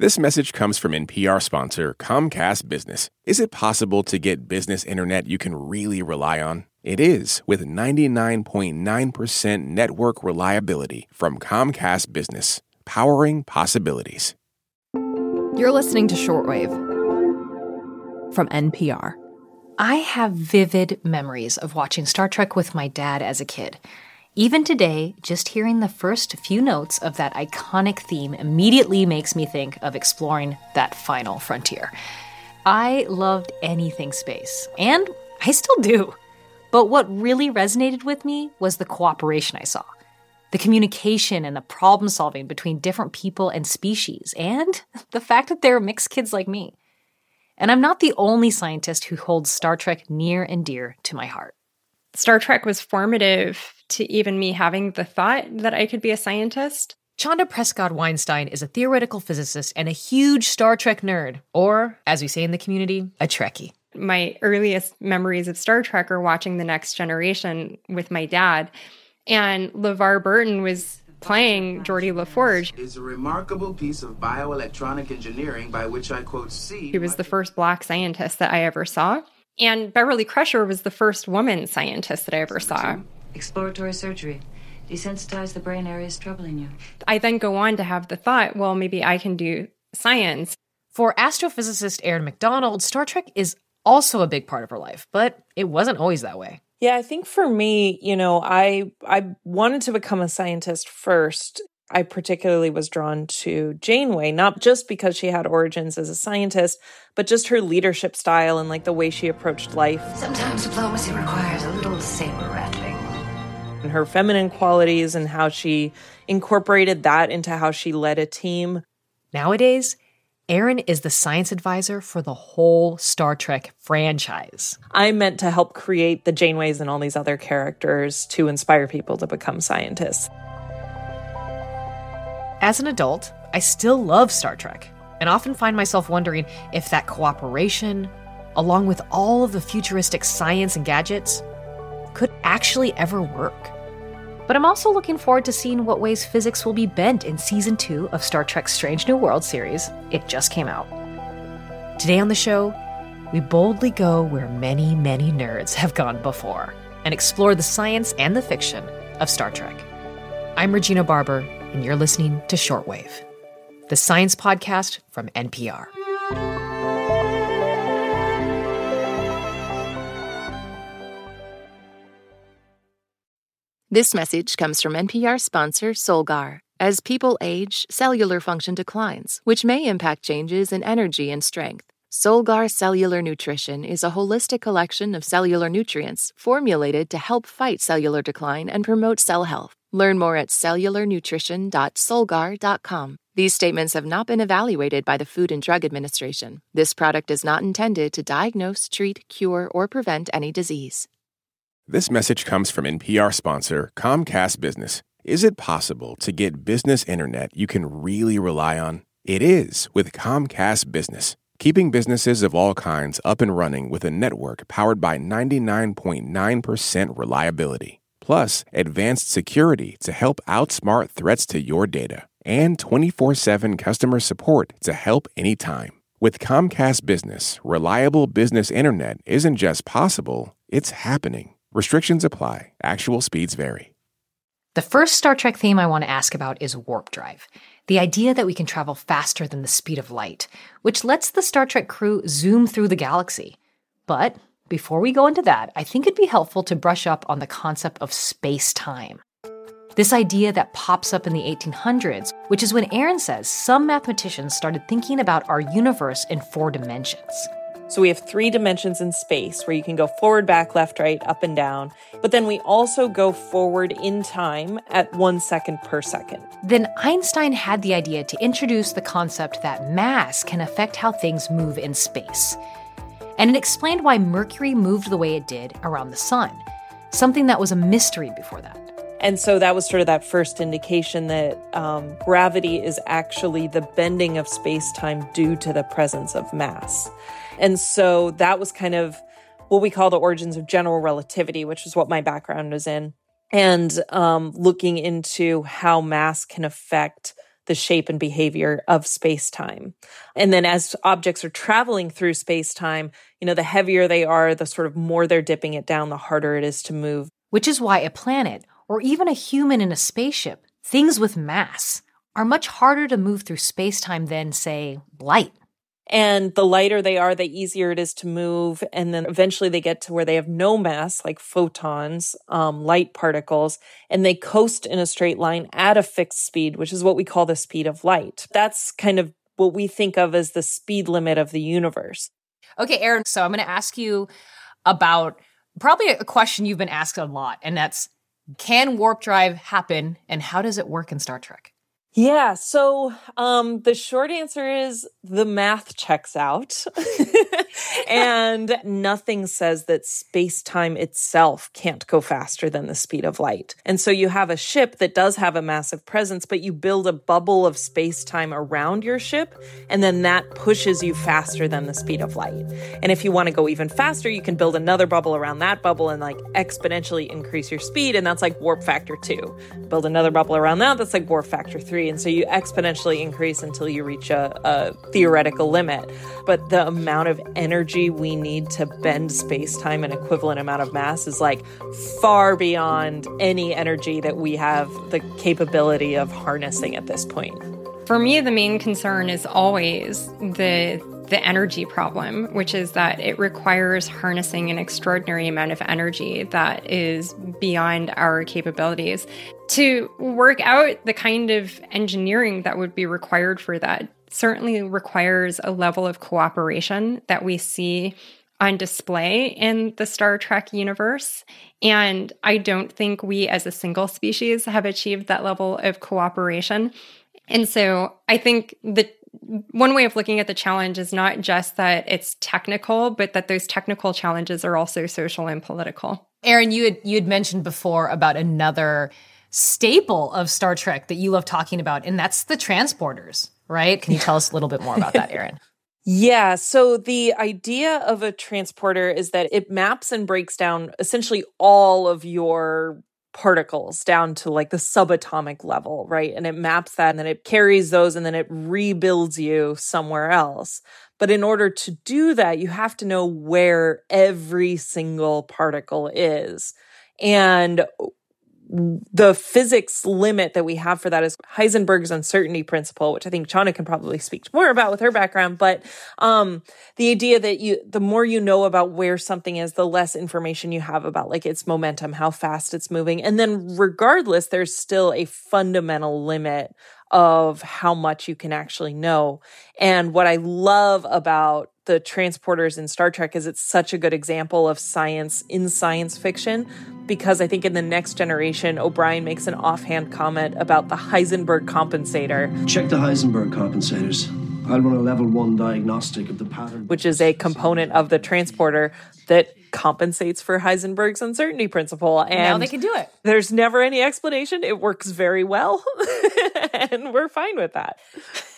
This message comes from NPR sponsor Comcast Business. Is it possible to get business internet you can really rely on? It is with 99.9% network reliability from Comcast Business, powering possibilities. You're listening to Shortwave from NPR. I have vivid memories of watching Star Trek with my dad as a kid. Even today, just hearing the first few notes of that iconic theme immediately makes me think of exploring that final frontier. I loved anything space, and I still do. But what really resonated with me was the cooperation I saw the communication and the problem solving between different people and species, and the fact that there are mixed kids like me. And I'm not the only scientist who holds Star Trek near and dear to my heart. Star Trek was formative to even me having the thought that I could be a scientist. Chanda Prescod-Weinstein is a theoretical physicist and a huge Star Trek nerd, or, as we say in the community, a Trekkie. My earliest memories of Star Trek are watching The Next Generation with my dad. And LeVar Burton was playing Geordi LaForge. Is a remarkable piece of bioelectronic engineering by which I quote see. He was the first black scientist that I ever saw. And Beverly Crusher was the first woman scientist that I ever saw. Exploratory surgery. Desensitize the brain areas troubling you. I then go on to have the thought, well, maybe I can do science. For astrophysicist Erin Macdonald, Star Trek is also a big part of her life, but it wasn't always that way. Yeah, I think for me, you know, I I wanted to become a scientist first. I particularly was drawn to Janeway, not just because she had origins as a scientist, but just her leadership style and like the way she approached life. Sometimes diplomacy requires a little saber rattling. And her feminine qualities and how she incorporated that into how she led a team. Nowadays, Erin is the science advisor for the whole Star Trek franchise. I meant to help create the Janeways and all these other characters to inspire people to become scientists. As an adult, I still love Star Trek and often find myself wondering if that cooperation, along with all of the futuristic science and gadgets, could actually ever work. But I'm also looking forward to seeing what ways physics will be bent in season two of Star Trek's Strange New World series. It just came out. Today on the show, we boldly go where many, many nerds have gone before and explore the science and the fiction of Star Trek. I'm Regina Barber, and you're listening to Shortwave, the science podcast from NPR. This message comes from NPR sponsor Solgar. As people age, cellular function declines, which may impact changes in energy and strength. Solgar Cellular Nutrition is a holistic collection of cellular nutrients formulated to help fight cellular decline and promote cell health. Learn more at cellularnutrition.solgar.com. These statements have not been evaluated by the Food and Drug Administration. This product is not intended to diagnose, treat, cure, or prevent any disease. This message comes from NPR sponsor Comcast Business. Is it possible to get business internet you can really rely on? It is with Comcast Business keeping businesses of all kinds up and running with a network powered by 99.9% reliability. Plus, advanced security to help outsmart threats to your data, and 24 7 customer support to help anytime. With Comcast Business, reliable business internet isn't just possible, it's happening. Restrictions apply, actual speeds vary. The first Star Trek theme I want to ask about is warp drive the idea that we can travel faster than the speed of light, which lets the Star Trek crew zoom through the galaxy. But before we go into that, I think it'd be helpful to brush up on the concept of space time. This idea that pops up in the 1800s, which is when Erin says some mathematicians started thinking about our universe in four dimensions. So we have three dimensions in space where you can go forward, back, left, right, up, and down. But then we also go forward in time at one second per second. Then Einstein had the idea to introduce the concept that mass can affect how things move in space. And it explained why Mercury moved the way it did around the sun, something that was a mystery before that. And so that was sort of that first indication that um, gravity is actually the bending of space time due to the presence of mass. And so that was kind of what we call the origins of general relativity, which is what my background was in, and um, looking into how mass can affect the the shape and behavior of space time. And then as objects are traveling through space time, you know, the heavier they are, the sort of more they're dipping it down, the harder it is to move. Which is why a planet, or even a human in a spaceship, things with mass, are much harder to move through space time than, say, light. And the lighter they are, the easier it is to move. And then eventually they get to where they have no mass, like photons, um, light particles, and they coast in a straight line at a fixed speed, which is what we call the speed of light. That's kind of what we think of as the speed limit of the universe. Okay, Erin, so I'm going to ask you about probably a question you've been asked a lot, and that's can warp drive happen and how does it work in Star Trek? Yeah. So um, the short answer is the math checks out. and nothing says that space time itself can't go faster than the speed of light. And so you have a ship that does have a massive presence, but you build a bubble of space time around your ship, and then that pushes you faster than the speed of light. And if you want to go even faster, you can build another bubble around that bubble and like exponentially increase your speed. And that's like warp factor two. Build another bubble around that, that's like warp factor three three. And so you exponentially increase until you reach a, a theoretical limit. But the amount of energy we need to bend space time an equivalent amount of mass is like far beyond any energy that we have the capability of harnessing at this point. For me, the main concern is always the the energy problem, which is that it requires harnessing an extraordinary amount of energy that is beyond our capabilities. To work out the kind of engineering that would be required for that certainly requires a level of cooperation that we see on display in the Star Trek universe. And I don't think we as a single species have achieved that level of cooperation. And so I think the one way of looking at the challenge is not just that it's technical, but that those technical challenges are also social and political. Erin, you had you had mentioned before about another staple of Star Trek that you love talking about, and that's the transporters, right? Can you tell us a little bit more about that, Erin? Yeah. So the idea of a transporter is that it maps and breaks down essentially all of your particles down to like the subatomic level, right? And it maps that and then it carries those and then it rebuilds you somewhere else. But in order to do that, you have to know where every single particle is. And the physics limit that we have for that is Heisenberg's uncertainty principle, which I think Chanda can probably speak more about with her background. But um, the idea that you, the more you know about where something is, the less information you have about like its momentum, how fast it's moving, and then regardless, there's still a fundamental limit of how much you can actually know. And what I love about the transporters in Star Trek is it's such a good example of science in science fiction because I think in the next generation, O'Brien makes an offhand comment about the Heisenberg compensator. Check the Heisenberg compensators. I'll run a level one diagnostic of the pattern. Which is a component of the transporter that compensates for Heisenberg's uncertainty principle. And now they can do it. There's never any explanation. It works very well. and we're fine with that.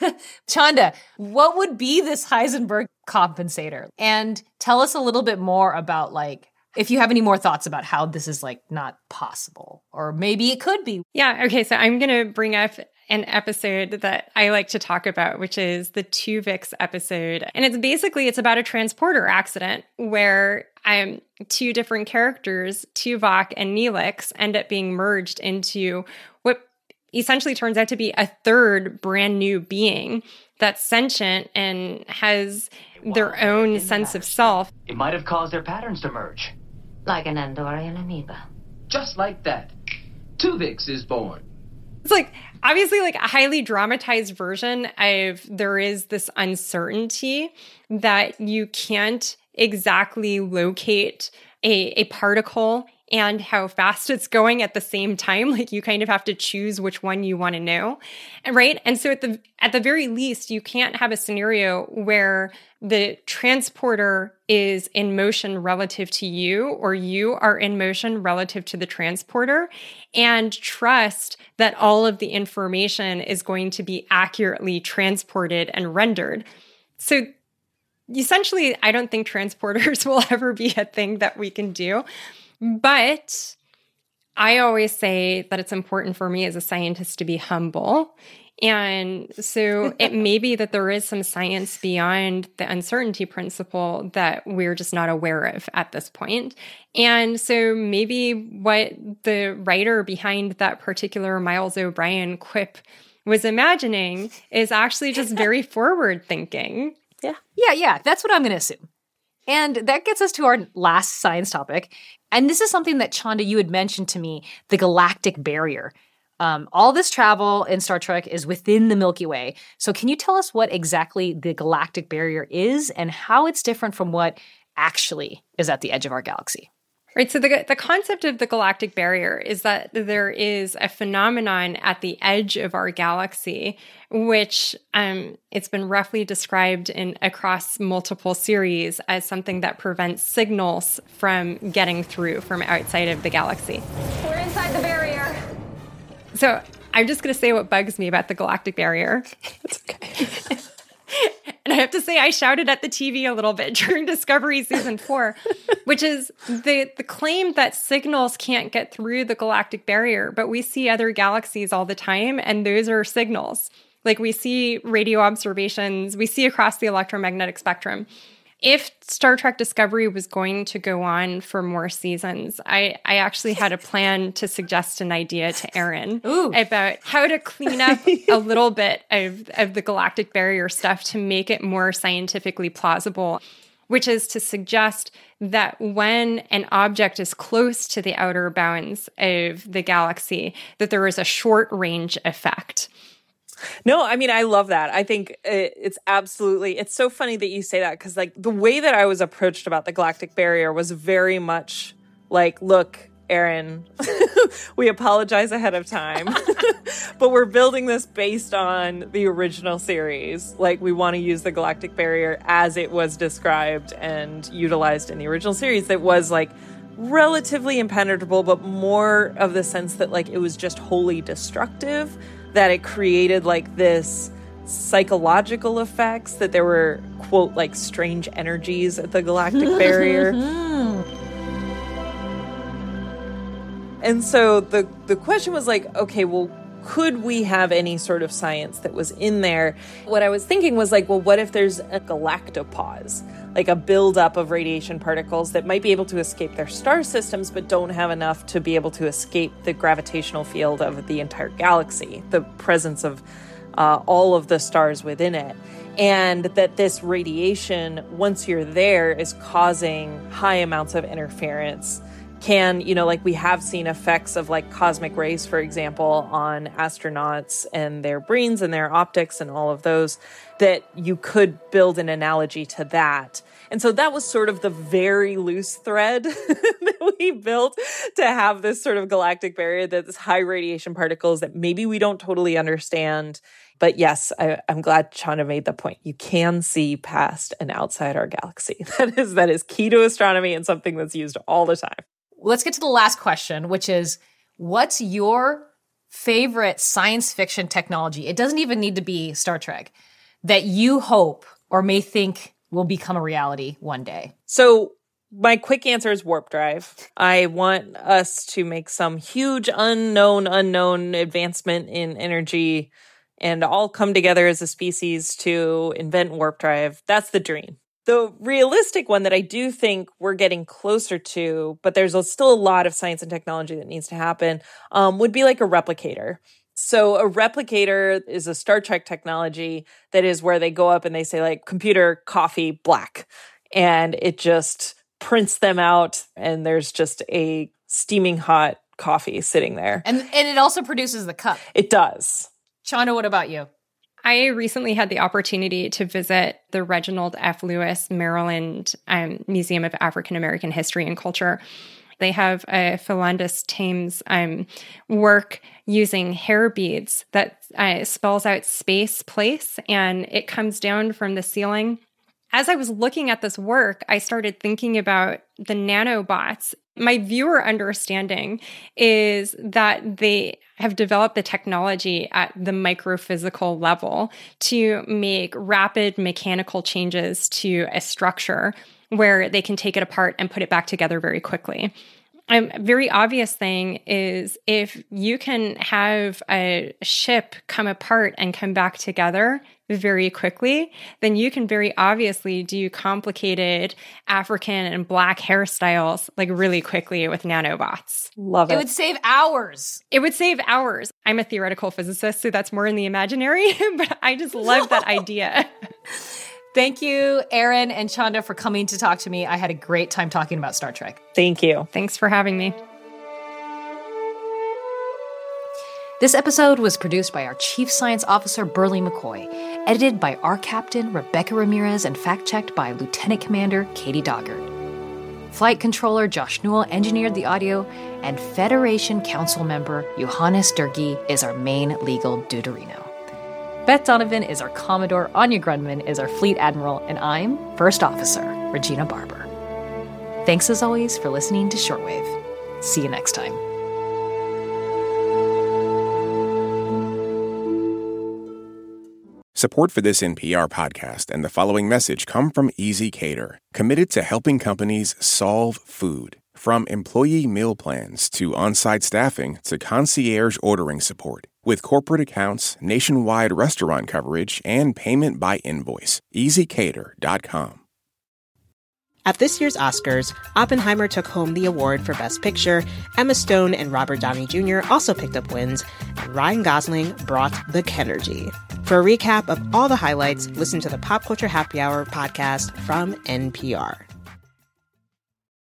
Chanda, what would be this Heisenberg compensator? And tell us a little bit more about like if you have any more thoughts about how this is like not possible or maybe it could be. Yeah, okay, so I'm going to bring up an episode that I like to talk about, which is the Tuvix episode. And it's basically it's about a transporter accident where um, two different characters, Tuvok and Neelix, end up being merged into what essentially turns out to be a third brand new being that's sentient and has their own sense of self. It might have caused their patterns to merge. Like an Andorian amoeba. Just like that. Tuvix is born. It's like obviously like a highly dramatized version of there is this uncertainty that you can't exactly locate a, a particle and how fast it's going at the same time. Like you kind of have to choose which one you want to know right? And so at the at the very least you can't have a scenario where the transporter is in motion relative to you or you are in motion relative to the transporter and trust that all of the information is going to be accurately transported and rendered. So essentially i don't think transporters will ever be a thing that we can do but I always say that it's important for me as a scientist to be humble And so it may be that there is some science beyond the uncertainty principle that we're just not aware of at this point. And so maybe what the writer behind that particular Miles O'Brien quip was imagining is actually just very forward thinking. Yeah. Yeah, yeah. That's what I'm going to assume. And that gets us to our last science topic. And this is something that Chanda, you had mentioned to me the galactic barrier. Um, all this travel in Star Trek is within the Milky Way. So, can you tell us what exactly the galactic barrier is and how it's different from what actually is at the edge of our galaxy? Right. So the, the concept of the galactic barrier is that there is a phenomenon at the edge of our galaxy, which um, it's been roughly described in across multiple series as something that prevents signals from getting through from outside of the galaxy. We're inside the barrier. So I'm just going to say what bugs me about the galactic barrier. That's okay. I have to say, I shouted at the TV a little bit during Discovery season four, which is the the claim that signals can't get through the galactic barrier, but we see other galaxies all the time, and those are signals. Like we see radio observations, we see across the electromagnetic spectrum if Star Trek Discovery was going to go on for more seasons, I, I actually had a plan to suggest an idea to Erin about how to clean up a little bit of, of the galactic barrier stuff to make it more scientifically plausible, which is to suggest that when an object is close to the outer bounds of the galaxy, that there is a short range effect. No, I mean, I love that. I think it's absolutely, it's so funny that you say that because, like, the way that I was approached about the galactic barrier was very much like, look, Erin, we apologize ahead of time, but we're building this based on the original series. Like, we want to use the galactic barrier as it was described and utilized in the original series. That was like, relatively impenetrable, but more of the sense that like it was just wholly destructive that it created like this psychological effects that there were quote like strange energies at the galactic barrier. Hmm. And so the the question was like okay well could we have any sort of science that was in there what i was thinking was like well what if there's a galactopause like a buildup of radiation particles that might be able to escape their star systems, but don't have enough to be able to escape the gravitational field of the entire galaxy, the presence of uh, all of the stars within it. And that this radiation, once you're there, is causing high amounts of interference can you know like we have seen effects of like cosmic rays for example on astronauts and their brains and their optics and all of those that you could build an analogy to that and so that was sort of the very loose thread that we built to have this sort of galactic barrier that's high radiation particles that maybe we don't totally understand. But yes, I, am glad Chanda made the point. You can see past and outside our galaxy. That is that is key to astronomy and something that's used all the time. Let's get to the last question, which is what's your favorite science fiction technology? It doesn't even need to be Star Trek that you hope or may think will become a reality one day? So, my quick answer is warp drive. I want us to make some huge unknown, unknown advancement in energy and all come together as a species to invent warp drive. That's the dream. The realistic one that I do think we're getting closer to, but there's still a lot of science and technology that needs to happen, um, would be like a replicator. So a replicator is a Star Trek technology that is where they go up and they say like computer coffee black and it just prints them out and there's just a steaming hot coffee sitting there. And and it also produces the cup. It does. Chanda, what about you? I recently had the opportunity to visit the Reginald F. Lewis Maryland um, Museum of African American History and Culture. They have a Felandus Thames um, work using hair beads that uh, spells out space, place, and it comes down from the ceiling. As I was looking at this work, I started thinking about the nanobots. My viewer understanding is that they have developed the technology at the microphysical level to make rapid mechanical changes to a structure where they can take it apart and put it back together very quickly. A very obvious thing is if you can have a ship come apart and come back together very quickly, then you can very obviously do complicated African and black hairstyles like really quickly with nanobots. Love it. It would save hours. It would save hours. I'm a theoretical physicist, so that's more in the imaginary, but I just love that idea. Thank you, Erin and Chanda, for coming to talk to me. I had a great time talking about Star Trek. Thank you. Thanks for having me. This episode was produced by our Chief Science Officer, Berly McCoy, edited by our captain, Rebecca Ramirez, and fact checked by Lieutenant Commander Katie Daugert. Flight controller Josh Newell engineered the audio, and Federation Council member Johannes Doerge is our main legal deuterino. Beth Donovan is our Commodore, Anya Grundmann is our Fleet Admiral, and I'm First Officer Regina Barber. Thanks as always for listening to Shortwave. See you next time. Support for this NPR podcast and the following message come from ezCater, committed to helping companies solve food. From employee meal plans to on site staffing to concierge ordering support. With corporate accounts, nationwide restaurant coverage, and payment by invoice. ezCater.com. At this year's Oscars, Oppenheimer took home the award for Best Picture. Emma Stone and Robert Downey Jr. also picked up wins, and Ryan Gosling brought the Kenergy. For a recap of all the highlights, listen to the Pop Culture Happy Hour podcast from NPR.